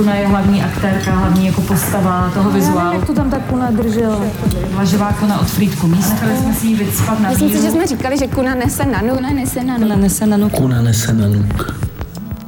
Kuna je hlavní aktérka, hlavní jako postava toho vizuálu. Jak to tam ta Kuna držela? Vlažová Kuna od Frýdku Míst. Nechali jsme si ji vycpat na Myslím si, že jsme říkali, že Kuna nese nanu. Kuna nese na Kuna nese na nuk. Kuna nese na nuk.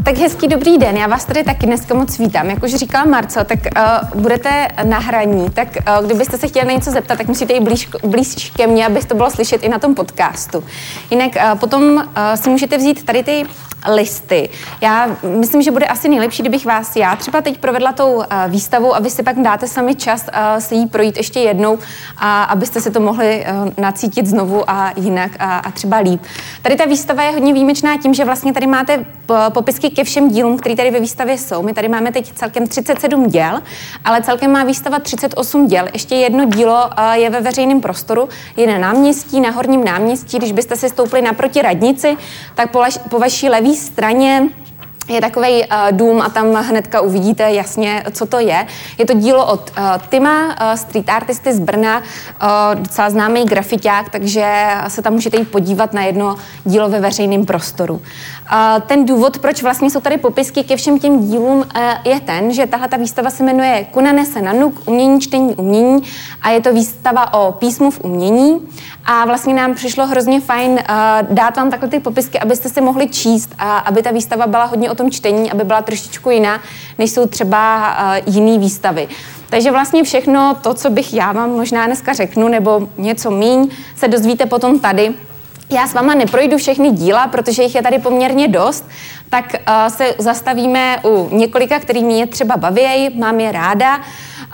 Tak hezký dobrý den, já vás tady taky dneska moc vítám. Jak už říkala Marco, tak uh, budete na hraní, tak uh, kdybyste se chtěli na něco zeptat, tak musíte jít blíž, blíž ke mně, aby to bylo slyšet i na tom podcastu. Jinak uh, potom uh, si můžete vzít tady ty listy. Já myslím, že bude asi nejlepší, kdybych vás já třeba teď provedla tou uh, výstavou a vy si pak dáte sami čas uh, se jí projít ještě jednou, a abyste si to mohli uh, nacítit znovu a jinak a, a třeba líp. Tady ta výstava je hodně výjimečná tím, že vlastně tady máte popisky ke všem dílům, které tady ve výstavě jsou. My tady máme teď celkem 37 děl, ale celkem má výstava 38 děl. Ještě jedno dílo je ve veřejném prostoru, je na náměstí, na horním náměstí. Když byste si stoupili naproti radnici, tak po, po vaší levé straně je takový uh, dům a tam hnedka uvidíte jasně, co to je. Je to dílo od uh, Tima, uh, street artisty z Brna, uh, docela známý grafiták, takže se tam můžete jít podívat na jedno dílo ve veřejném prostoru. Uh, ten důvod, proč vlastně jsou tady popisky ke všem těm dílům, uh, je ten, že tahle ta výstava se jmenuje Kunane se na nuk, umění, čtení, umění a je to výstava o písmu v umění a vlastně nám přišlo hrozně fajn uh, dát vám takhle ty popisky, abyste si mohli číst a aby ta výstava byla hodně o tom čtení, aby byla trošičku jiná, než jsou třeba uh, jiné výstavy. Takže vlastně všechno to, co bych já vám možná dneska řeknu, nebo něco míň, se dozvíte potom tady. Já s váma neprojdu všechny díla, protože jich je tady poměrně dost, tak uh, se zastavíme u několika, který mě třeba baví, mám je ráda.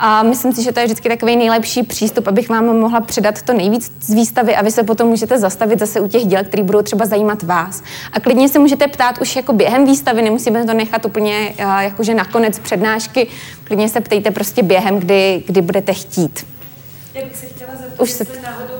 A myslím si, že to je vždycky takový nejlepší přístup, abych vám mohla předat to nejvíc z výstavy a vy se potom můžete zastavit zase u těch děl, které budou třeba zajímat vás. A klidně se můžete ptát už jako během výstavy, nemusíme to nechat úplně uh, jakože nakonec přednášky, klidně se ptejte prostě během, kdy, kdy budete chtít. Já bych se chtěla zeptat, Už se- náhodou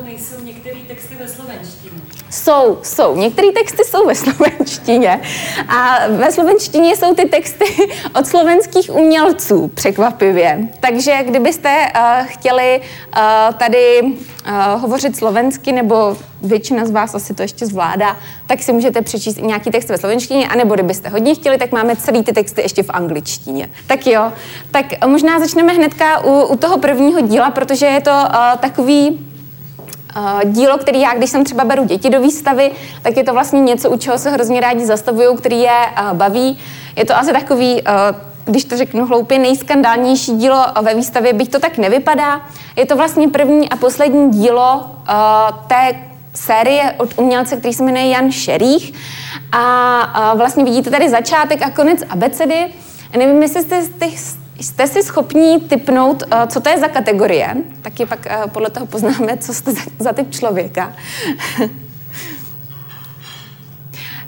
některé texty ve slovenštině. Jsou, jsou. Některé texty jsou ve slovenštině. A ve slovenštině jsou ty texty od slovenských umělců, překvapivě. Takže kdybyste uh, chtěli uh, tady uh, hovořit slovensky, nebo většina z vás asi to ještě zvládá, tak si můžete přečíst i nějaký text ve slovenštině, anebo kdybyste hodně chtěli, tak máme celý ty texty ještě v angličtině. Tak jo, tak možná začneme hnedka u, u toho prvního díla, protože je to uh, takový dílo, který já, když jsem třeba beru děti do výstavy, tak je to vlastně něco, u čeho se hrozně rádi zastavují, který je uh, baví. Je to asi takový, uh, když to řeknu hloupě, nejskandálnější dílo ve výstavě, bych to tak nevypadá. Je to vlastně první a poslední dílo té série od umělce, který se jmenuje Jan Šerých. A vlastně vidíte tady začátek a konec abecedy. Nevím, jestli jste, jste, jste si schopní typnout, uh, co to je za kategorie, taky pak uh, podle toho poznáme, co jste za, typ člověka.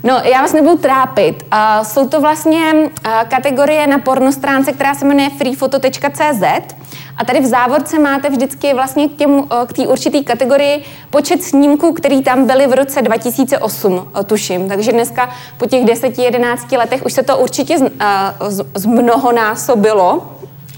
No, já vás nebudu trápit. Uh, jsou to vlastně kategorie na pornostránce, která se jmenuje freefoto.cz a tady v závorce máte vždycky vlastně k, těmu, uh, k té určité kategorii počet snímků, který tam byly v roce 2008, uh, tuším. Takže dneska po těch 10-11 letech už se to určitě z, uh, z, z mnohonásobilo.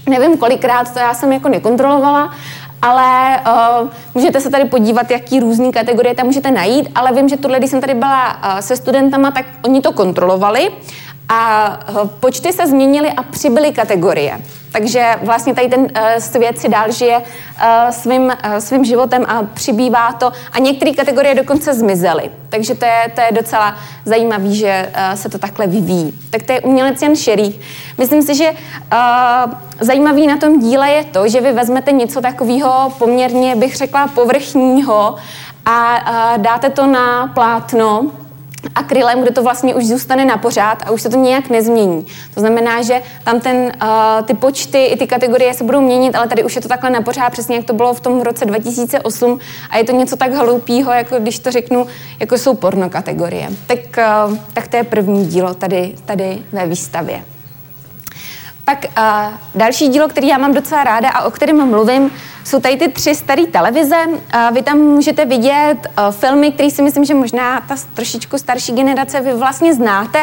Nevím kolikrát, to já jsem jako nekontrolovala, ale uh, můžete se tady podívat, jaký různý kategorie tam můžete najít, ale vím, že tuhle, když jsem tady byla uh, se studentama, tak oni to kontrolovali a uh, počty se změnily a přibyly kategorie. Takže vlastně tady ten uh, svět si dál žije uh, svým, svým životem a přibývá to. A některé kategorie dokonce zmizely. Takže to je, to je docela zajímavé, že se to takhle vyvíjí. Tak to je umělec Jan Šerých. Myslím si, že zajímavý na tom díle je to, že vy vezmete něco takového poměrně, bych řekla, povrchního a dáte to na plátno akrylem, kde to vlastně už zůstane na pořád a už se to nějak nezmění. To znamená, že tam ten, uh, ty počty i ty kategorie se budou měnit, ale tady už je to takhle na pořád, přesně jak to bylo v tom roce 2008 a je to něco tak hloupého, jako když to řeknu, jako jsou porno kategorie. Tak, uh, tak to je první dílo tady, tady ve výstavě. Pak uh, další dílo, který já mám docela ráda a o kterém mluvím, jsou tady ty tři staré televize. Vy tam můžete vidět filmy, které si myslím, že možná ta trošičku starší generace vy vlastně znáte.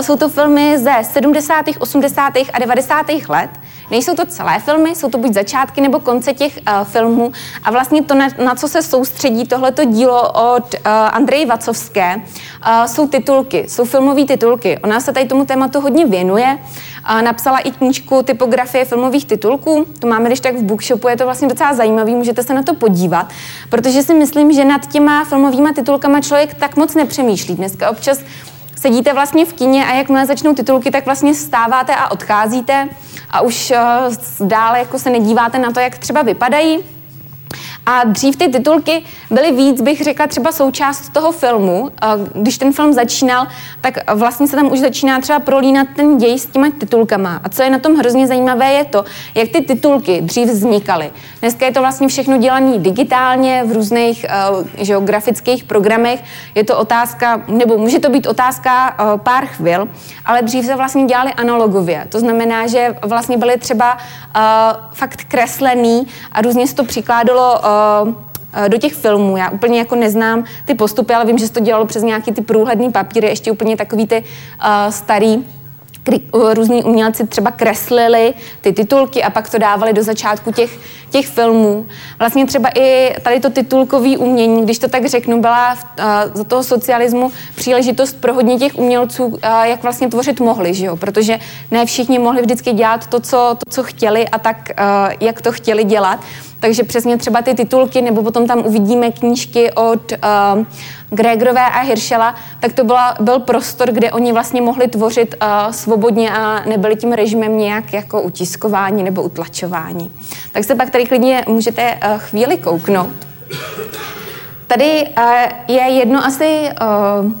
Jsou to filmy ze 70., 80. a 90. let. Nejsou to celé filmy, jsou to buď začátky nebo konce těch uh, filmů. A vlastně to, na, na co se soustředí tohleto dílo od uh, Andreji Vacovské, uh, jsou titulky, jsou filmové titulky. Ona se tady tomu tématu hodně věnuje. Uh, napsala i knížku typografie filmových titulků. To máme když tak v bookshopu, je to vlastně docela zajímavý, můžete se na to podívat, protože si myslím, že nad těma filmovými titulkama člověk tak moc nepřemýšlí. Dneska občas sedíte vlastně v kině a jakmile začnou titulky, tak vlastně stáváte a odcházíte a už uh, dále jako se nedíváte na to, jak třeba vypadají. A dřív ty titulky byly víc, bych řekla, třeba součást toho filmu. Když ten film začínal, tak vlastně se tam už začíná třeba prolínat ten děj s těma titulkama. A co je na tom hrozně zajímavé, je to, jak ty titulky dřív vznikaly. Dneska je to vlastně všechno dělané digitálně v různých uh, geografických programech. Je to otázka, nebo může to být otázka uh, pár chvil, ale dřív se vlastně dělali analogově. To znamená, že vlastně byly třeba uh, fakt kreslený a různě se to přikládalo Eh, do těch filmů. Já úplně jako neznám ty postupy, ale vím, že se to dělalo přes nějaký ty průhledný papíry, ještě úplně takový ty uh, starý kdy různí umělci třeba kreslili ty titulky a pak to dávali do začátku těch, těch filmů. Vlastně třeba i tady to titulkové umění, když to tak řeknu, byla v, uh, za toho socialismu příležitost pro hodně těch umělců, uh, jak vlastně tvořit mohli, že jo? protože ne všichni mohli vždycky dělat to, co, to, co chtěli a tak, uh, jak to chtěli dělat. Takže přesně třeba ty titulky, nebo potom tam uvidíme knížky od uh, Gregorové a Hirschela, tak to byla, byl prostor, kde oni vlastně mohli tvořit uh, svobodně a nebyli tím režimem nějak jako utiskování nebo utlačování. Tak se pak tady klidně můžete uh, chvíli kouknout. Tady uh, je jedno asi uh,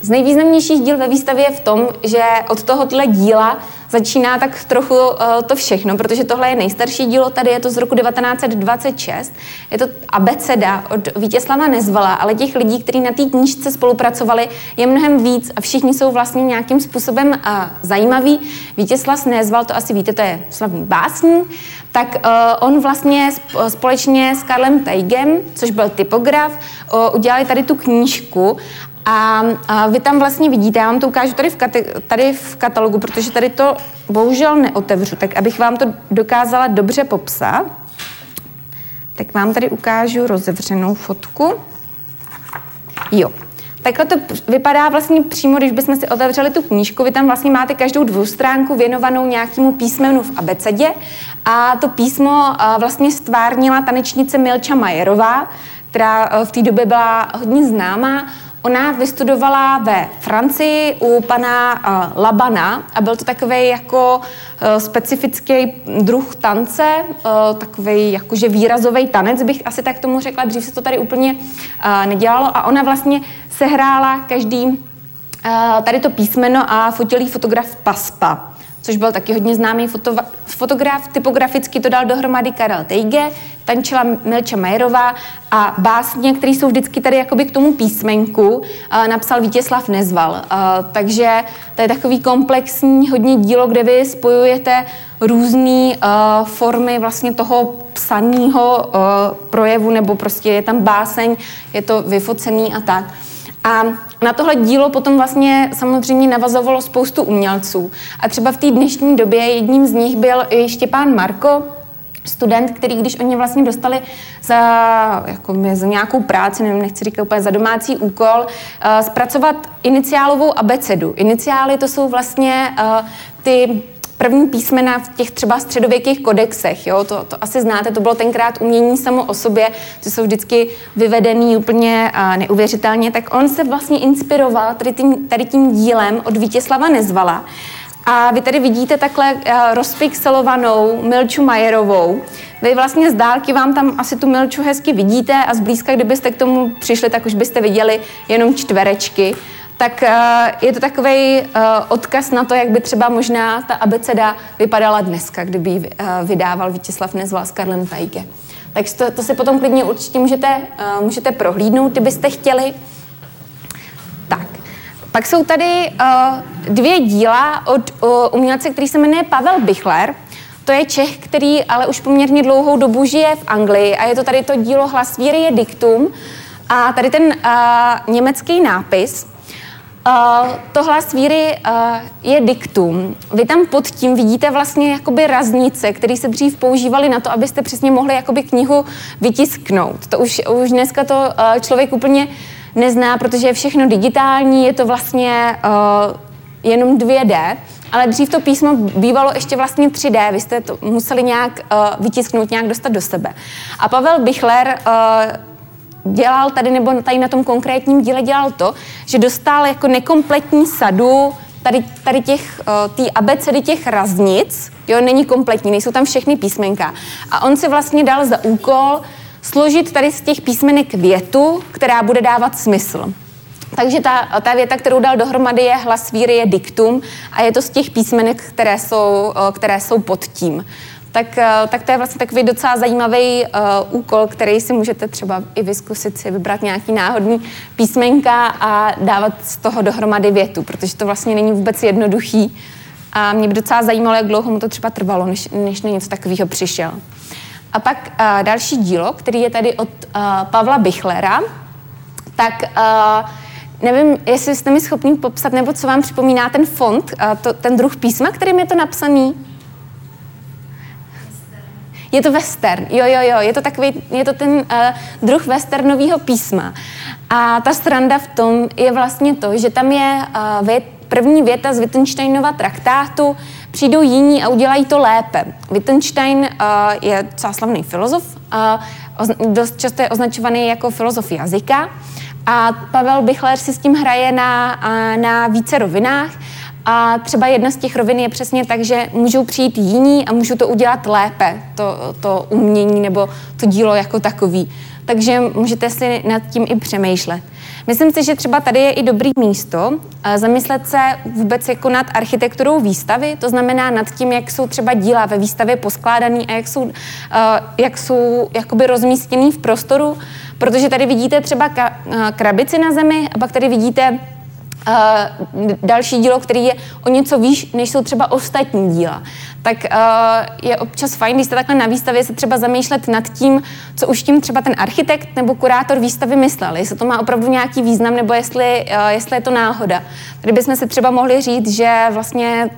z nejvýznamnějších díl ve výstavě v tom, že od tohohle díla začíná tak trochu uh, to všechno, protože tohle je nejstarší dílo, tady je to z roku 1926, je to abeceda od Vítězslava Nezvala, ale těch lidí, kteří na té knížce spolupracovali, je mnohem víc a všichni jsou vlastně nějakým způsobem uh, zajímaví. Vítězslav Nezval, to asi víte, to je slavný básník, tak uh, on vlastně společně s Karlem Teigem, což byl typograf, uh, udělali tady tu knížku a, a vy tam vlastně vidíte, já vám to ukážu tady v, kate, tady v katalogu, protože tady to bohužel neotevřu, tak abych vám to dokázala dobře popsat, tak vám tady ukážu rozevřenou fotku. Jo, Takhle to vypadá vlastně přímo, když bychom si otevřeli tu knížku. Vy tam vlastně máte každou dvoustránku věnovanou nějakému písmenu v abecedě a to písmo vlastně stvárnila tanečnice Milča Majerová, která v té době byla hodně známá. Ona vystudovala ve Francii u pana uh, Labana a byl to takový jako uh, specifický druh tance, uh, takový jakože výrazový tanec, bych asi tak tomu řekla. Dřív se to tady úplně uh, nedělalo a ona vlastně sehrála každý uh, tady to písmeno a fotil jí fotograf Paspa což byl taky hodně známý foto, fotograf. Typograficky to dal dohromady Karel Tejge, tančila Milča Majerová a básně, které jsou vždycky tady jakoby k tomu písmenku, napsal Vítězslav Nezval. Takže to je takový komplexní hodně dílo, kde vy spojujete různé formy vlastně toho psaného projevu, nebo prostě je tam báseň, je to vyfocený a tak. A na tohle dílo potom vlastně samozřejmě navazovalo spoustu umělců. A třeba v té dnešní době jedním z nich byl i Štěpán Marko, student, který když oni vlastně dostali za, jako za nějakou práci, nevím, nechci říkat úplně za domácí úkol, uh, zpracovat iniciálovou abecedu. Iniciály to jsou vlastně uh, ty první písmena v těch třeba středověkých kodexech, jo, to, to asi znáte, to bylo tenkrát umění samo o sobě, ty jsou vždycky vyvedený úplně uh, neuvěřitelně, tak on se vlastně inspiroval tady tím, tady tím dílem od Vítězslava Nezvala, a vy tady vidíte takhle uh, rozpixelovanou Milču Majerovou. Vy vlastně z dálky vám tam asi tu Milču hezky vidíte a zblízka, kdybyste k tomu přišli, tak už byste viděli jenom čtverečky tak uh, je to takový uh, odkaz na to, jak by třeba možná ta abeceda vypadala dneska, kdyby ji uh, vydával Vítězslav Nezval s Karlem Tajke. Tak to, to si potom klidně určitě můžete, můžete prohlídnout, kdybyste chtěli. Tak. Pak jsou tady dvě díla od umělce, který se jmenuje Pavel Bichler. To je Čech, který ale už poměrně dlouhou dobu žije v Anglii a je to tady to dílo Hlas víry je diktum. A tady ten uh, německý nápis, Uh, to hlas víry uh, je diktum. Vy tam pod tím vidíte vlastně jakoby raznice, které se dřív používaly na to, abyste přesně mohli jakoby knihu vytisknout. To už, už dneska to uh, člověk úplně nezná, protože je všechno digitální, je to vlastně uh, jenom 2D, ale dřív to písmo bývalo ještě vlastně 3D, vy jste to museli nějak uh, vytisknout, nějak dostat do sebe. A Pavel Bichler uh, dělal tady, nebo tady na tom konkrétním díle dělal to, že dostal jako nekompletní sadu tady, tady těch, uh, tý abecedy těch raznic, jo, není kompletní, nejsou tam všechny písmenka. A on si vlastně dal za úkol složit tady z těch písmenek větu, která bude dávat smysl. Takže ta, ta věta, kterou dal dohromady, je hlas víry, je diktum a je to z těch písmenek, které jsou, které jsou pod tím. Tak, tak to je vlastně takový docela zajímavý uh, úkol, který si můžete třeba i vyskusit si vybrat nějaký náhodný písmenka a dávat z toho dohromady větu, protože to vlastně není vůbec jednoduchý. A mě by docela zajímalo, jak dlouho mu to třeba trvalo, než, než na něco takového přišel. A pak uh, další dílo, který je tady od uh, Pavla Bichlera, tak uh, nevím, jestli jste mi schopni popsat, nebo co vám připomíná ten font, uh, to, ten druh písma, kterým je to napsaný? Je to western, jo, jo, jo, je to takový, je to ten uh, druh westernového písma. A ta stranda v tom je vlastně to, že tam je uh, vět, první věta z Wittgensteinova traktátu, přijdou jiní a udělají to lépe. Wittgenstein uh, je docela slavný filozof, uh, dost často je označovaný jako filozof jazyka a Pavel Bichler si s tím hraje na, uh, na více rovinách. A třeba jedna z těch rovin je přesně tak, že můžou přijít jiní a můžou to udělat lépe, to, to umění nebo to dílo jako takový. Takže můžete si nad tím i přemýšlet. Myslím si, že třeba tady je i dobrý místo zamyslet se vůbec jako nad architekturou výstavy, to znamená nad tím, jak jsou třeba díla ve výstavě poskládané a jak jsou, jak jsou jakoby rozmístěný v prostoru, protože tady vidíte třeba krabici na zemi a pak tady vidíte Uh, další dílo, který je o něco výš, než jsou třeba ostatní díla. Tak uh, je občas fajn, když jste takhle na výstavě, se třeba zamýšlet nad tím, co už tím třeba ten architekt nebo kurátor výstavy myslel, jestli to má opravdu nějaký význam, nebo jestli, uh, jestli je to náhoda. Tady bychom si třeba mohli říct, že vlastně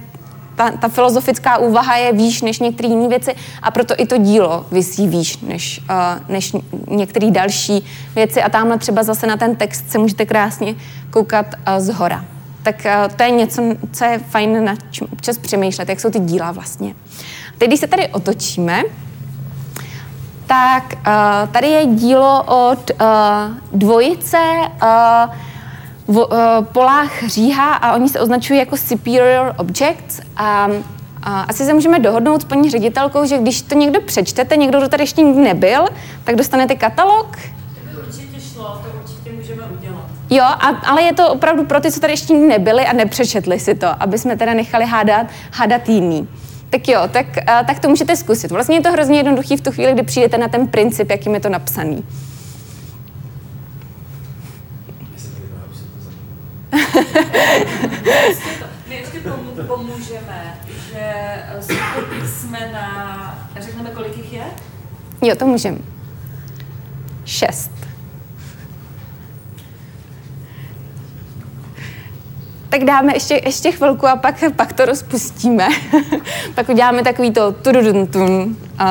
ta, ta filozofická úvaha je výš než některé jiné věci a proto i to dílo vysí výš než, uh, než některé další věci. A tamhle třeba zase na ten text se můžete krásně koukat uh, z hora. Tak uh, to je něco, co je fajn na čem občas přemýšlet, jak jsou ty díla vlastně. Teď, když se tady otočíme, tak uh, tady je dílo od uh, dvojice uh, v uh, polách říha a oni se označují jako superior objects. A, a asi se můžeme dohodnout s paní ředitelkou, že když to někdo přečtete, někdo, kdo tady ještě nikdy nebyl, tak dostanete katalog. To určitě šlo, to určitě můžeme udělat. Jo, a, ale je to opravdu pro ty, co tady ještě nebyli a nepřečetli si to, aby jsme teda nechali hádat, hádat jiný. Tak jo, tak, uh, tak to můžete zkusit. Vlastně je to hrozně jednoduchý v tu chvíli, kdy přijdete na ten princip, jakým je to napsaný. My ještě pomůžeme, že eh, jsou to písmena, řekneme, kolik jich je? Jo, to můžeme. Šest. tak dáme ještě, ještě chvilku a pak, pak to rozpustíme. pak uděláme takový to tududun a,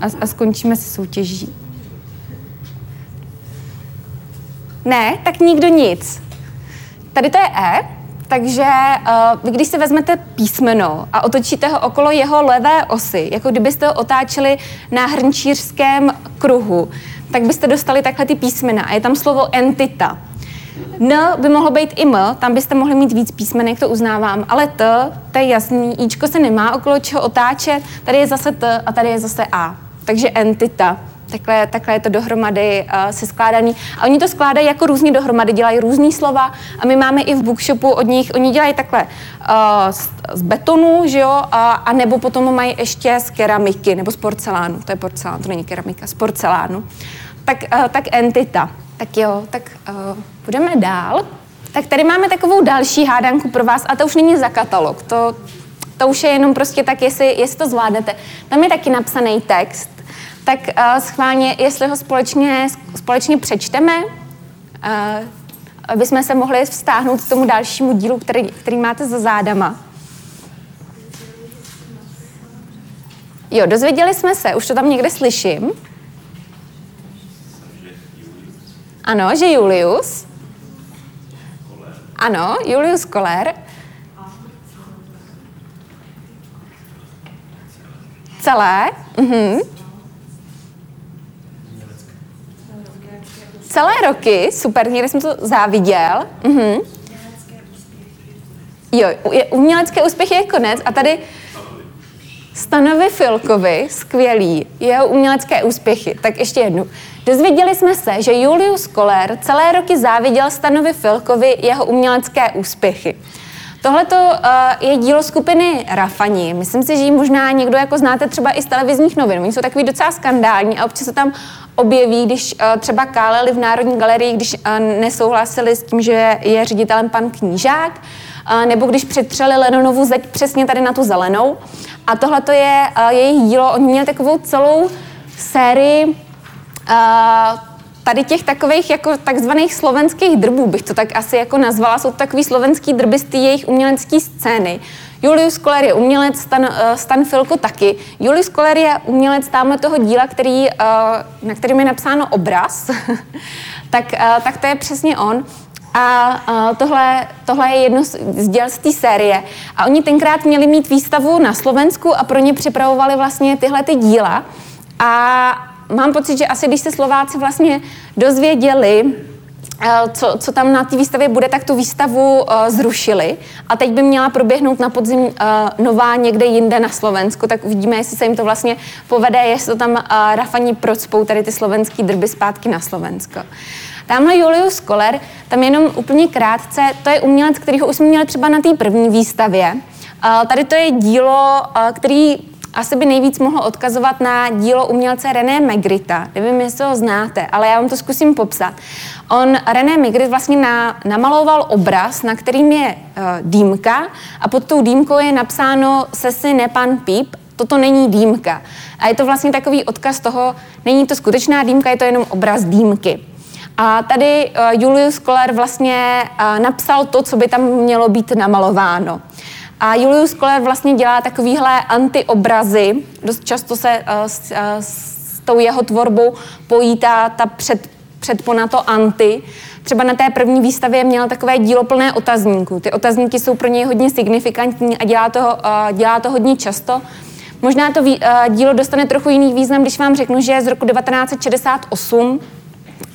a, a skončíme se soutěží. Ne, tak nikdo nic. Tady to je E, takže uh, když si vezmete písmeno a otočíte ho okolo jeho levé osy, jako kdybyste ho otáčeli na hrnčířském kruhu, tak byste dostali takhle ty písmena. A je tam slovo entita. N by mohlo být i M, tam byste mohli mít víc písmenek, to uznávám, ale T, to je jasný, Ičko se nemá okolo čeho otáčet, tady je zase T a tady je zase A. Takže entita. Takhle, takhle je to dohromady uh, se skládaný. A oni to skládají jako různě dohromady, dělají různý slova a my máme i v bookshopu od nich, oni dělají takhle uh, z, z betonu, že jo, a, a nebo potom mají ještě z keramiky nebo z porcelánu. To je porcelán, to není keramika, z porcelánu. Tak, uh, tak entita. Tak jo, tak uh, budeme dál. Tak tady máme takovou další hádanku pro vás a to už není za katalog. To, to už je jenom prostě tak, jestli, jestli to zvládnete. Tam je taky napsaný text, tak uh, schválně, jestli ho společně, společně přečteme, uh, aby jsme se mohli vztáhnout k tomu dalšímu dílu, který, který máte za zádama. Jo, dozvěděli jsme se, už to tam někde slyším. Ano, že Julius. Ano, Julius Koller. Celé. Mhm. Celé roky, super, někde jsem to záviděl. Mhm. Jo, umělecké úspěchy je konec a tady stanovy Filkovi, skvělý, jeho umělecké úspěchy. Tak ještě jednu. Dozvěděli jsme se, že Julius Koller celé roky záviděl stanovi Filkovi jeho umělecké úspěchy. Tohle uh, je dílo skupiny Rafani. Myslím si, že ji možná někdo jako znáte třeba i z televizních novin. Oni jsou takový docela skandální a občas se tam objeví, když uh, třeba káleli v Národní galerii, když uh, nesouhlasili s tím, že je ředitelem pan Knížák, uh, nebo když přetřeli Lenonovu zeď přesně tady na tu zelenou. A tohle to je jejich dílo. Oni měli takovou celou sérii tady těch takových jako takzvaných slovenských drbů, bych to tak asi jako nazvala, jsou to takový slovenský drby z té jejich umělecké scény. Julius Koller je umělec, Stan, uh, Stan Filko taky. Julius Koller je umělec tamhle toho díla, který, uh, na kterém je napsáno obraz, tak, uh, tak to je přesně on. A tohle, tohle je jedno z děl z té série. A oni tenkrát měli mít výstavu na Slovensku a pro ně připravovali vlastně tyhle ty díla. A mám pocit, že asi když se Slováci vlastně dozvěděli, eh, co, co tam na té výstavě bude, tak tu výstavu uh, zrušili a teď by měla proběhnout na podzim uh, nová někde jinde na Slovensku, tak uvidíme, jestli se jim to vlastně povede, jestli to tam uh, Rafaní procpou tady ty slovenský drby zpátky na Slovensko. Tamhle Julius Koller, tam jenom úplně krátce, to je umělec, kterýho už jsme měli třeba na té první výstavě. Uh, tady to je dílo, uh, který asi by nejvíc mohlo odkazovat na dílo umělce René Magrita. Nevím, jestli ho znáte, ale já vám to zkusím popsat. On, René Magritte, vlastně na, namaloval obraz, na kterým je uh, dýmka a pod tou dýmkou je napsáno Sesi nepan píp, toto není dýmka. A je to vlastně takový odkaz toho, není to skutečná dýmka, je to jenom obraz dýmky. A tady uh, Julius Koller vlastně uh, napsal to, co by tam mělo být namalováno. A Julius Koller vlastně dělá takovýhle antiobrazy. Dost často se uh, s, uh, s tou jeho tvorbou pojí ta, ta před, předpona to anti. Třeba na té první výstavě měl takové dílo plné otazníků. Ty otazníky jsou pro něj hodně signifikantní a dělá to, uh, dělá to hodně často. Možná to uh, dílo dostane trochu jiný význam, když vám řeknu, že je z roku 1968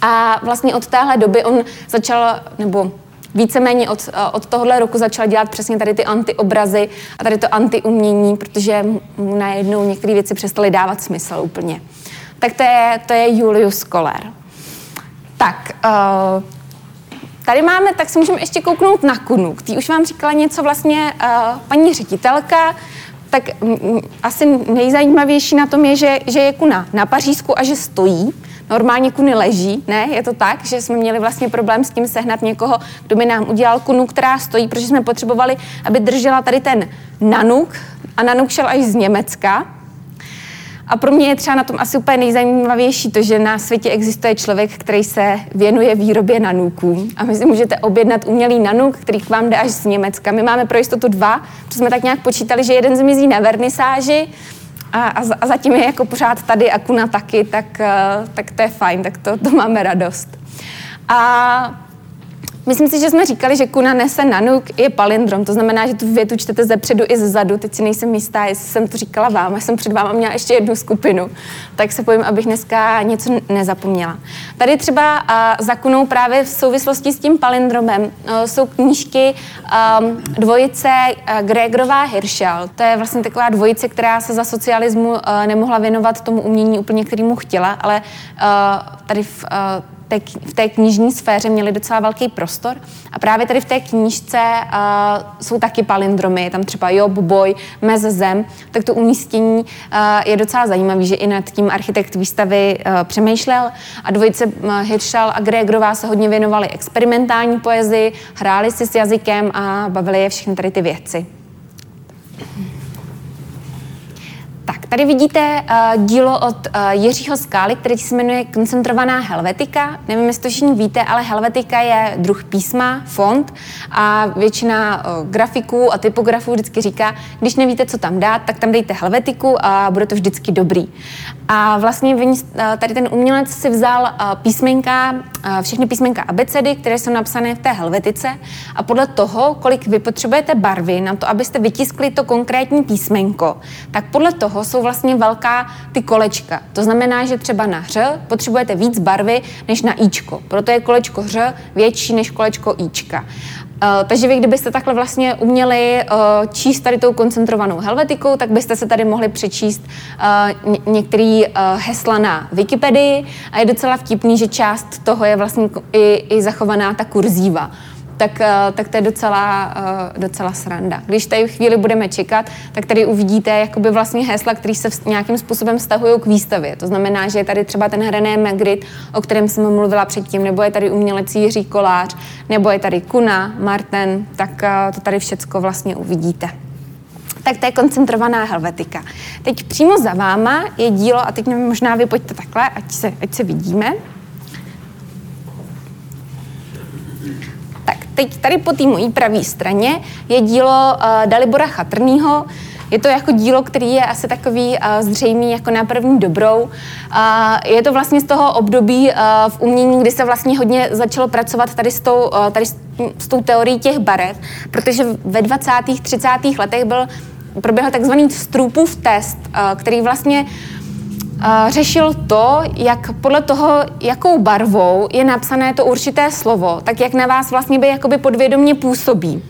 a vlastně od téhle doby on začal, nebo víceméně od, eh, od tohohle roku začal dělat přesně tady ty antiobrazy a tady to antiumění, protože mu najednou některé věci přestaly dávat smysl úplně. Tak to je, to je Julius Koller. Tak, uh, tady máme, tak si můžeme ještě kouknout na Kunu. Tý už vám říkala něco vlastně uh, paní ředitelka, tak m, asi nejzajímavější na tom je, že, že je kuna na Pařížsku a že stojí. Normálně kuny leží, ne? Je to tak, že jsme měli vlastně problém s tím sehnat někoho, kdo by nám udělal kunu, která stojí, protože jsme potřebovali, aby držela tady ten nanuk a nanuk šel až z Německa, a pro mě je třeba na tom asi úplně nejzajímavější to, že na světě existuje člověk, který se věnuje výrobě nanuků. A vy si můžete objednat umělý nanuk, který k vám jde až z Německa. My máme pro jistotu dva, protože jsme tak nějak počítali, že jeden zmizí na vernisáži a, a, a zatím je jako pořád tady a kuna taky, tak, uh, tak to je fajn, tak to, to máme radost. A Myslím si, že jsme říkali, že kuna nese nanuk je palindrom, to znamená, že tu větu čtete ze předu i ze zadu. Teď si nejsem jistá, jestli jsem to říkala vám, já jsem před váma měla ještě jednu skupinu, tak se pojím, abych dneska něco nezapomněla. Tady třeba uh, za kunou právě v souvislosti s tím palindromem uh, jsou knížky um, dvojice uh, Gregorová Hirschel. To je vlastně taková dvojice, která se za socialismu uh, nemohla věnovat tomu umění úplně, kterýmu chtěla, ale uh, tady v uh, té, v té knižní sféře měli docela velký prostor. A právě tady v té knížce uh, jsou taky palindromy, je tam třeba Job, Boj, Mez, Zem, tak to umístění uh, je docela zajímavý, že i nad tím architekt výstavy uh, přemýšlel a dvojice uh, Hirschel a Gregorová se hodně věnovali experimentální poezii, hráli si s jazykem a bavili je všechny tady ty věci. Tady vidíte uh, dílo od uh, Jiřího Skály, který se jmenuje Koncentrovaná helvetika. Nevím, jestli to všichni víte, ale helvetika je druh písma, font a většina uh, grafiků a typografů vždycky říká, když nevíte, co tam dát, tak tam dejte helvetiku a bude to vždycky dobrý. A vlastně tady ten umělec si vzal písmenka, všechny písmenka abecedy, které jsou napsané v té helvetice a podle toho, kolik vy potřebujete barvy na to, abyste vytiskli to konkrétní písmenko, tak podle toho jsou vlastně velká ty kolečka. To znamená, že třeba na hř potřebujete víc barvy než na íčko. Proto je kolečko hř větší než kolečko íčka. Uh, takže vy, kdybyste takhle vlastně uměli uh, číst tady tou koncentrovanou helvetikou, tak byste se tady mohli přečíst uh, některé uh, hesla na Wikipedii a je docela vtipný, že část toho je vlastně i, i zachovaná ta kurzíva tak, eh, tak to je docela, eh, docela sranda. Když tady chvíli budeme čekat, tak tady uvidíte jakoby vlastně hesla, které se nějakým způsobem vztahují k výstavě. To znamená, že je tady třeba ten René Magritte, o kterém jsem mluvila předtím, nebo je tady umělec Jiří Kolář, nebo je tady Kuna, Martin, tak eh, to tady všecko vlastně uvidíte tak to je koncentrovaná helvetika. Teď přímo za váma je dílo, a teď možná vy pojďte takhle, ať se, ať se vidíme. Teď tady po té mojí pravé straně je dílo uh, Dalibora Chatrnýho, je to jako dílo, který je asi takový uh, zřejmý jako na první dobrou. Uh, je to vlastně z toho období uh, v umění, kdy se vlastně hodně začalo pracovat tady s tou, uh, tady s, s tou teorií těch barev, protože ve 20. 30. letech byl proběhl takzvaný Strupův test, který vlastně řešil to, jak podle toho, jakou barvou je napsané to určité slovo, tak jak na vás vlastně by jakoby podvědomě působí.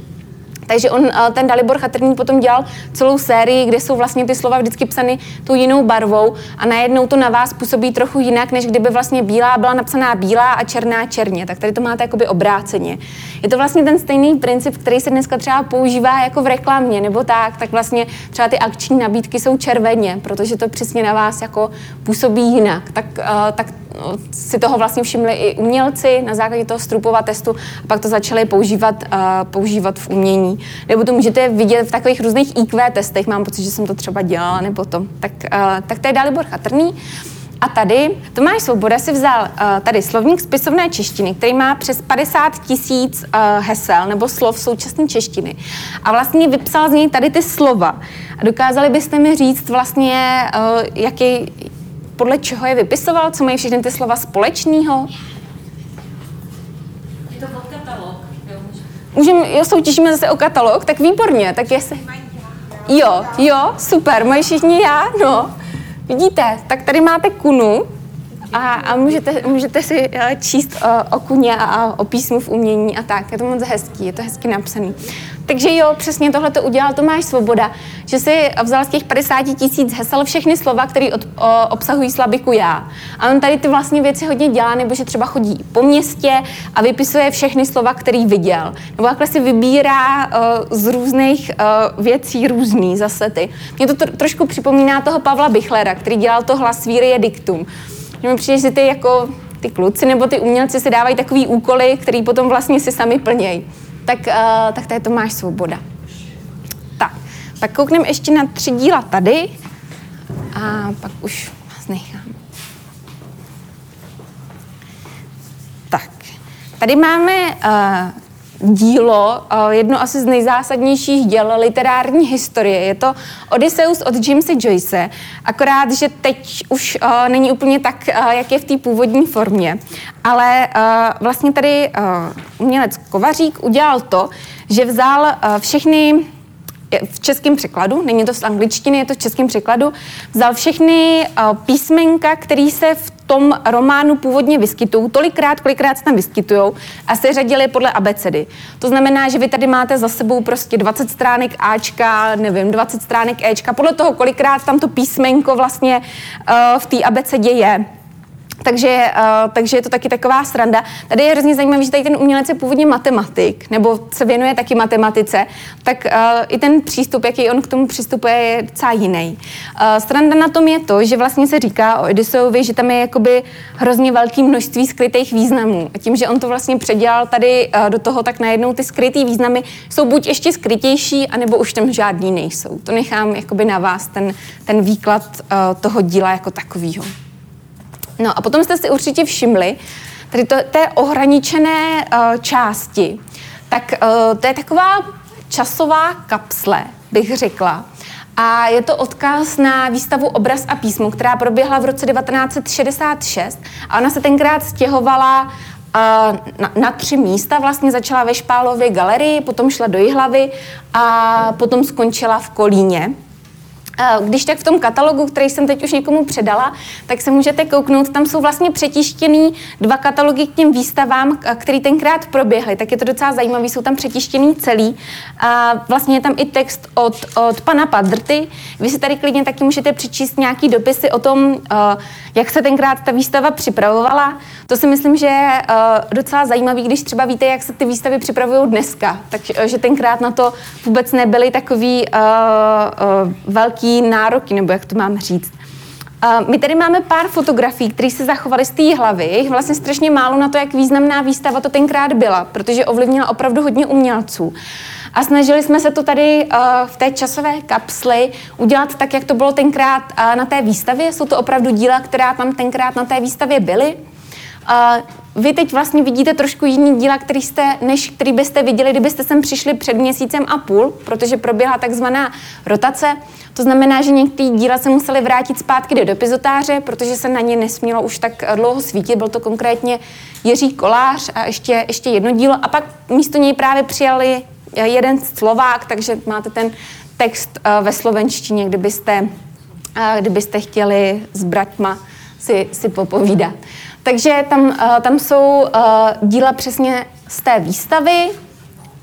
Takže on, eh, ten Dalibor Chatrný potom dělal celou sérii, kde jsou vlastně ty slova vždycky psány tou jinou barvou a najednou to na vás působí trochu jinak, než kdyby vlastně bílá byla napsaná bílá a černá černě. Tak tady to máte jakoby obráceně. Je to vlastně ten stejný princip, který se dneska třeba používá jako v reklamě nebo tak, tak vlastně třeba ty akční nabídky jsou červeně, protože to přesně na vás jako působí jinak. Tak, uh, tak si toho vlastně všimli i umělci na základě toho Strupova testu a pak to začali používat, používat v umění. Nebo to můžete vidět v takových různých IQ testech, mám pocit, že jsem to třeba dělala, nebo to. Tak, uh, tak to je Dalibor Chatrný. A tady Tomáš Svoboda si vzal uh, tady slovník spisovné češtiny, který má přes 50 tisíc uh, hesel nebo slov současné češtiny. A vlastně vypsal z něj tady ty slova. A dokázali byste mi říct vlastně, uh, jaký, podle čeho je vypisoval, co mají všechny ty slova společného? Je to od katalog. Můžeme, jo, soutěžíme zase o katalog, tak výborně, tak jestli... Jo, jo, super, mají všichni já, no. Vidíte, tak tady máte kunu a, a můžete, můžete si eh, číst o, o kuně a o písmu v umění a tak. Je to moc hezký, je to hezky napsaný. Takže jo, přesně tohle to udělal Tomáš Svoboda, že si vzal z těch 50 tisíc hesel všechny slova, které obsahují slabiku já. A on tady ty vlastně věci hodně dělá, nebo že třeba chodí po městě a vypisuje všechny slova, který viděl. Nebo takhle si vybírá uh, z různých uh, věcí různý zase ty. Mě to tr- trošku připomíná toho Pavla Bichlera, který dělal to hlas víry diktum. Že mi přijde, že ty jako ty kluci nebo ty umělci si dávají takový úkoly, který potom vlastně si sami plnějí tak, uh, tak to máš svoboda. Tak, tak koukneme ještě na tři díla tady a pak už vás nechám. Tak, tady máme uh, dílo, eh, jedno asi z nejzásadnějších děl literární historie. Je to Odysseus od Jamesa Joyce, akorát, že teď už uh, není úplně tak, uh, jak je v té původní formě. Ale uh, vlastně tady umělec Kovařík udělal to, že vzal všechny v českém překladu, není to z angličtiny, je to v českém překladu, vzal všechny písmenka, které se v tom románu původně vyskytují, tolikrát, kolikrát se tam vyskytují a seřadili je podle abecedy. To znamená, že vy tady máte za sebou prostě 20 stránek Ačka, nevím, 20 stránek Ečka, podle toho, kolikrát tam to písmenko vlastně uh, v té abecedě je. Takže, uh, takže je to taky taková sranda. Tady je hrozně zajímavé, že tady ten umělec je původně matematik, nebo se věnuje taky matematice, tak uh, i ten přístup, jaký on k tomu přistupuje, je docela jiný. Uh, sranda na tom je to, že vlastně se říká o Odysseovi, že tam je jakoby hrozně velké množství skrytých významů. A tím, že on to vlastně předělal tady uh, do toho, tak najednou ty skrytý významy jsou buď ještě skrytější, anebo už tam žádný nejsou. To nechám jakoby na vás, ten, ten výklad uh, toho díla jako takového. No a potom jste si určitě všimli, tady to, té ohraničené uh, části, tak uh, to je taková časová kapsle, bych řekla. A je to odkaz na výstavu Obraz a písmo, která proběhla v roce 1966 a ona se tenkrát stěhovala uh, na, na tři místa. Vlastně začala ve Špálově galerii, potom šla do Jihlavy a potom skončila v Kolíně. Když tak v tom katalogu, který jsem teď už někomu předala, tak se můžete kouknout, tam jsou vlastně přetištěný dva katalogy k těm výstavám, který tenkrát proběhly, tak je to docela zajímavé, jsou tam přetištěný celý. A vlastně je tam i text od, od pana Padrty. Vy si tady klidně taky můžete přečíst nějaký dopisy o tom, jak se tenkrát ta výstava připravovala. To si myslím, že je docela zajímavý, když třeba víte, jak se ty výstavy připravují dneska. Takže tenkrát na to vůbec nebyly takový velký nějaký nároky, nebo jak to mám říct. My tady máme pár fotografií, které se zachovaly z té hlavy. Je jich vlastně strašně málo na to, jak významná výstava to tenkrát byla, protože ovlivnila opravdu hodně umělců. A snažili jsme se to tady uh, v té časové kapsli udělat tak, jak to bylo tenkrát uh, na té výstavě. Jsou to opravdu díla, která tam tenkrát na té výstavě byly. Vy teď vlastně vidíte trošku jiný díla, který jste, než který byste viděli, kdybyste sem přišli před měsícem a půl, protože proběhla takzvaná rotace. To znamená, že některé díla se museli vrátit zpátky do depizotáře, protože se na ně nesmělo už tak dlouho svítit. Byl to konkrétně Jiří Kolář a ještě, ještě jedno dílo. A pak místo něj právě přijali jeden Slovák, takže máte ten text eh, ve slovenštině, kdybyste, eh, kdybyste chtěli s braťma si, si popovídat. Takže tam, uh, tam jsou uh, díla přesně z té výstavy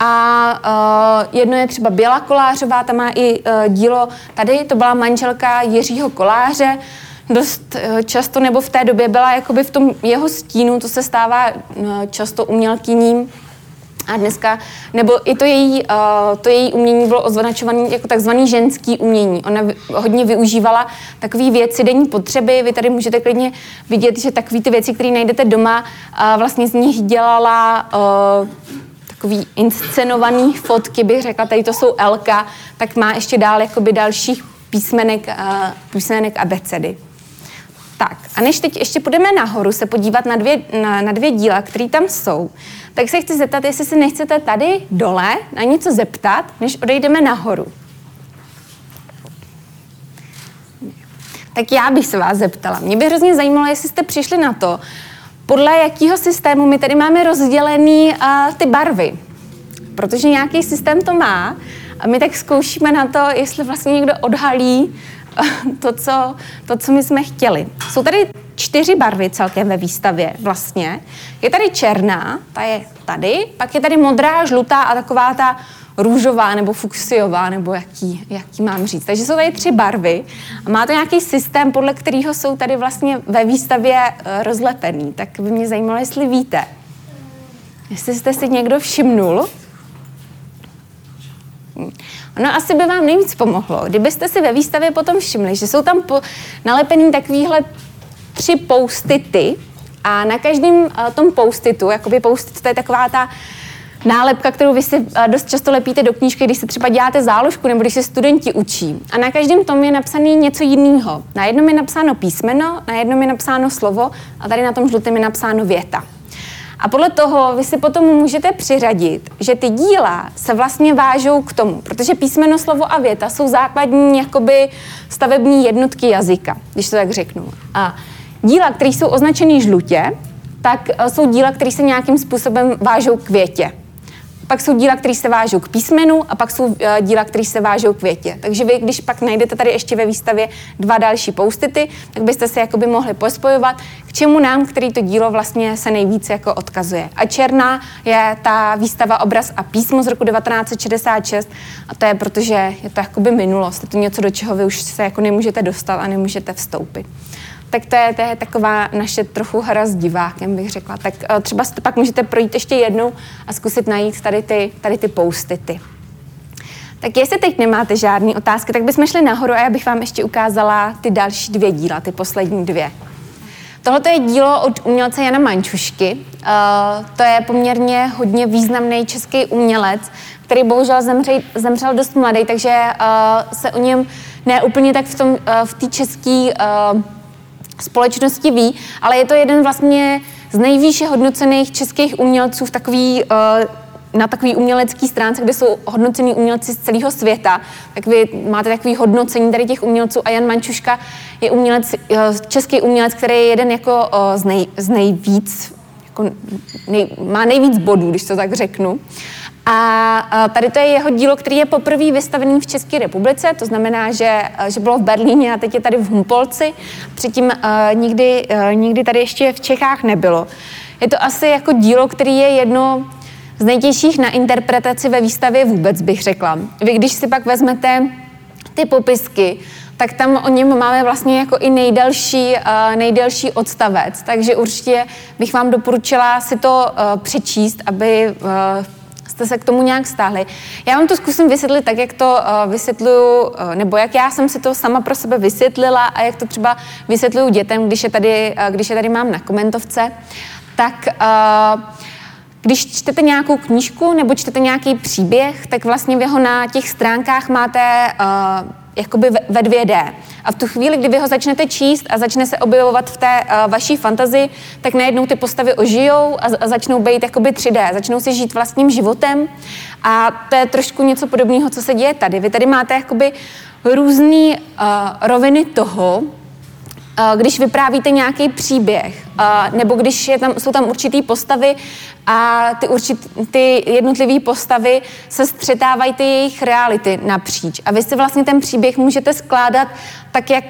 a uh, jedno je třeba Běla Kolářová, ta má i uh, dílo tady, to byla manželka Jiřího Koláře, dost uh, často, nebo v té době byla jakoby v tom jeho stínu, to se stává uh, často umělkyním, a dneska, nebo i to její, uh, to její umění bylo označované jako takzvaný ženský umění. Ona v, hodně využívala takové věci denní potřeby. Vy tady můžete klidně vidět, že takové ty věci, které najdete doma, uh, vlastně z nich dělala uh, takový inscenovaný fotky, bych řekla, tady to jsou Elka, tak má ještě dál jakoby dalších písmenek, uh, písmenek abecedy. Tak a než teď ještě půjdeme nahoru se podívat na dvě, na, na dvě díla, které tam jsou, tak se chci zeptat, jestli se nechcete tady dole na něco zeptat, než odejdeme nahoru. Tak já bych se vás zeptala. Mě by hrozně zajímalo, jestli jste přišli na to, podle jakého systému my tady máme rozdělený uh, ty barvy. Protože nějaký systém to má a my tak zkoušíme na to, jestli vlastně někdo odhalí to, co, to, co my jsme chtěli. Jsou tady čtyři barvy celkem ve výstavě vlastně. Je tady černá, ta je tady, pak je tady modrá, žlutá a taková ta růžová nebo fuksiová, nebo jaký, jaký mám říct. Takže jsou tady tři barvy a má to nějaký systém, podle kterého jsou tady vlastně ve výstavě eh, rozlepený. Tak by mě zajímalo, jestli víte. Jestli jste si někdo všimnul. No asi by vám nejvíc pomohlo, kdybyste si ve výstavě potom všimli, že jsou tam po, nalepený takovýhle tři poustity a na každém uh, tom poustitu, jakoby poustit, to je taková ta nálepka, kterou vy si uh, dost často lepíte do knížky, když se třeba děláte záložku nebo když se studenti učí. A na každém tom je napsaný něco jiného. Na jednom je napsáno písmeno, na jednom je napsáno slovo a tady na tom žlutém je napsáno věta. A podle toho vy si potom můžete přiřadit, že ty díla se vlastně vážou k tomu, protože písmeno, slovo a věta jsou základní jakoby stavební jednotky jazyka, když to tak řeknu. A díla, které jsou označeny žlutě, tak e, jsou díla, které se nějakým způsobem vážou k větě. Pak jsou díla, které se vážou k písmenu a pak jsou uh, díla, které se vážou k větě. Takže vy, když pak najdete tady ještě ve výstavě dva další poustity, tak byste se jakoby mohli pospojovat, k čemu nám, který to dílo vlastně se nejvíce jako odkazuje. A černá je ta výstava Obraz a písmo z roku 1966 a to je proto, že je to jakoby minulost. Je to něco, do čeho vy už se jako nemůžete dostat a nemůžete vstoupit. Tak to je, to je taková naše trochu hra s divákem, bych řekla. Tak uh, třeba pak můžete projít ještě jednou a zkusit najít tady ty, tady ty poustity. Tak jestli teď nemáte žádné otázky, tak bychom šli nahoru a já bych vám ještě ukázala ty další dvě díla, ty poslední dvě. Tohle je dílo od umělce Jana Mančušky. Uh, to je poměrně hodně významný český umělec, který bohužel zemřel, zemřel dost mladý, takže uh, se o něm ne úplně tak v, uh, v té české uh, společnosti ví, ale je to jeden vlastně z nejvýše hodnocených českých umělců v takový uh, na takový umělecký stránce, kde jsou hodnocení umělci z celého světa, tak vy máte takový hodnocení tady těch umělců a Jan Mančuška je umělec, eh, český umělec, který je jeden jako eh, z, nej, z nejvíc, jako nej, má nejvíc bodů, když to tak řeknu. A tady to je jeho dílo, který je poprvé vystavený v České republice, to znamená, že, že bylo v Berlíně a teď je tady v Humpolci. Předtím uh, nikdy, uh, nikdy tady ještě v Čechách nebylo. Je to asi jako dílo, který je jedno z nejtěžších na interpretaci ve výstavě vůbec, bych řekla. Vy, když si pak vezmete ty popisky, tak tam o něm máme vlastně jako i nejdelší, uh, nejdelší odstavec, takže určitě bych vám doporučila si to uh, přečíst, aby uh, jste se k tomu nějak stáhli. Já vám to zkusím vysvětlit tak, jak to uh, vysvětluju, uh, nebo jak já jsem si to sama pro sebe vysvětlila a jak to třeba vysvětluju dětem, když je tady, uh, když je tady mám na komentovce. Tak uh, když čtete nějakou knížku nebo čtete nějaký příběh, tak vlastně vy ho na těch stránkách máte uh, jakoby ve 2D. A v tu chvíli, kdy vy ho začnete číst a začne se objevovat v té uh, vaší fantazii, tak najednou ty postavy ožijou a, a začnou být jakoby 3D, začnou si žít vlastním životem. A to je trošku něco podobného, co se děje tady. Vy tady máte jakoby různé uh, roviny toho, když vyprávíte nějaký příběh, nebo když je tam, jsou tam určitý postavy a ty, určit, ty jednotlivé postavy se střetávají ty jejich reality napříč. A vy si vlastně ten příběh můžete skládat tak, jak,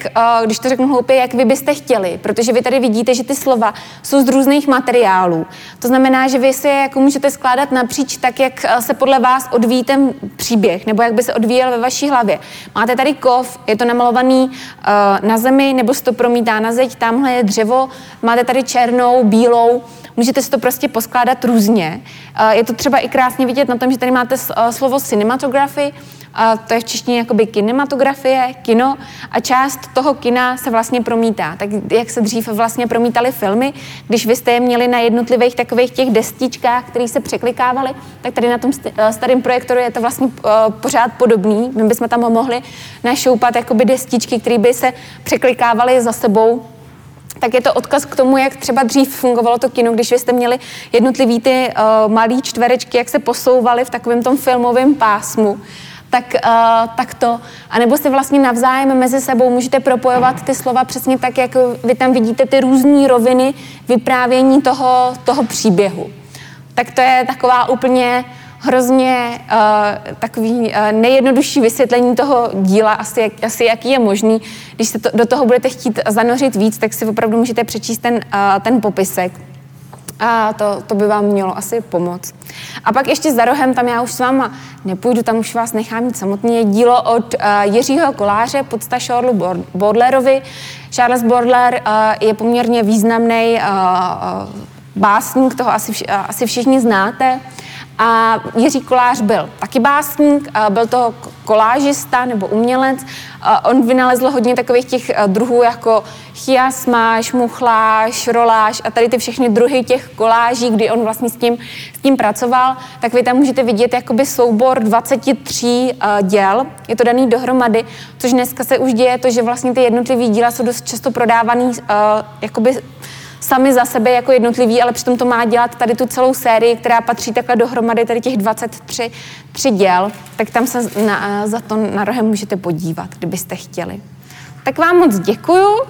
když to řeknu hloupě, jak vy byste chtěli, protože vy tady vidíte, že ty slova jsou z různých materiálů. To znamená, že vy si je jako můžete skládat napříč tak, jak se podle vás odvíjí ten příběh, nebo jak by se odvíjel ve vaší hlavě. Máte tady kov, je to namalovaný na zemi, nebo se to promítá na zeď, tamhle je dřevo, máte tady černou, bílou, můžete si to prostě poskládat různě. Je to třeba i krásně vidět na tom, že tady máte slovo cinematography, a to je v češtině jakoby kinematografie, kino a část toho kina se vlastně promítá. Tak jak se dřív vlastně promítaly filmy, když vy jste je měli na jednotlivých takových těch destičkách, které se překlikávaly, tak tady na tom starém projektoru je to vlastně pořád podobný. My bychom tam mohli našoupat jakoby destičky, které by se překlikávaly za sebou tak je to odkaz k tomu, jak třeba dřív fungovalo to kino, když vy jste měli jednotlivý ty uh, malý čtverečky, jak se posouvaly v takovém tom filmovém pásmu tak, uh, tak to. A nebo si vlastně navzájem mezi sebou můžete propojovat ty slova přesně tak, jak vy tam vidíte ty různé roviny vyprávění toho, toho příběhu. Tak to je taková úplně hrozně uh, takový uh, nejjednodušší vysvětlení toho díla, asi, jak, asi jaký je možný. Když se to, do toho budete chtít zanořit víc, tak si opravdu můžete přečíst ten, uh, ten popisek. A to, to by vám mělo asi pomoct. A pak ještě za rohem, tam já už s váma nepůjdu, tam už vás nechám mít samotný, je dílo od uh, Jiřího Koláře, podsta Charlesu Baudelarovi. Charles Baudelaire uh, je poměrně významný uh, uh, básník, toho asi, uh, asi všichni znáte. A Jiří Kolář byl taky básník, byl to kolážista nebo umělec. On vynalezl hodně takových těch druhů jako chiasma, šmuchláš, roláš a tady ty všechny druhy těch koláží, kdy on vlastně s tím, s tím pracoval, tak vy tam můžete vidět jakoby soubor 23 děl. Je to daný dohromady, což dneska se už děje to, že vlastně ty jednotlivé díla jsou dost často prodávaný jakoby sami za sebe jako jednotlivý, ale přitom to má dělat tady tu celou sérii, která patří takhle dohromady tady těch 23 tři děl, tak tam se na, za to na rohem můžete podívat, kdybyste chtěli. Tak vám moc děkuju.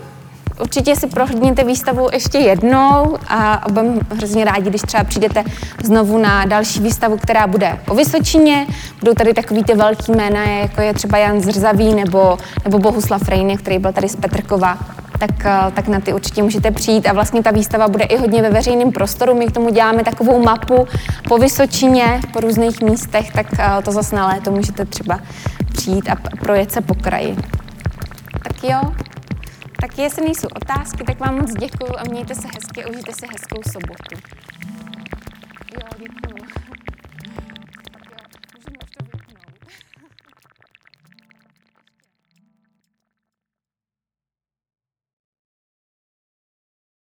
Určitě si prohlídněte výstavu ještě jednou a budeme hrozně rádi, když třeba přijdete znovu na další výstavu, která bude o Vysočině. Budou tady takový ty velký jména, jako je třeba Jan Zrzavý nebo, nebo Bohuslav Rejně, který byl tady z Petrkova tak, eh, tak na ty určitě můžete přijít. A vlastně ta výstava bude i hodně ve veřejném prostoru. My k tomu děláme takovou mapu po Vysočině, po různých místech, tak eh, to zase na léto můžete třeba přijít a projet se po kraji. Tak jo, Tak jestli nejsou otázky, tak vám moc děkuju a mějte se hezky a užijte si hezkou sobotu. Jo, děkuju.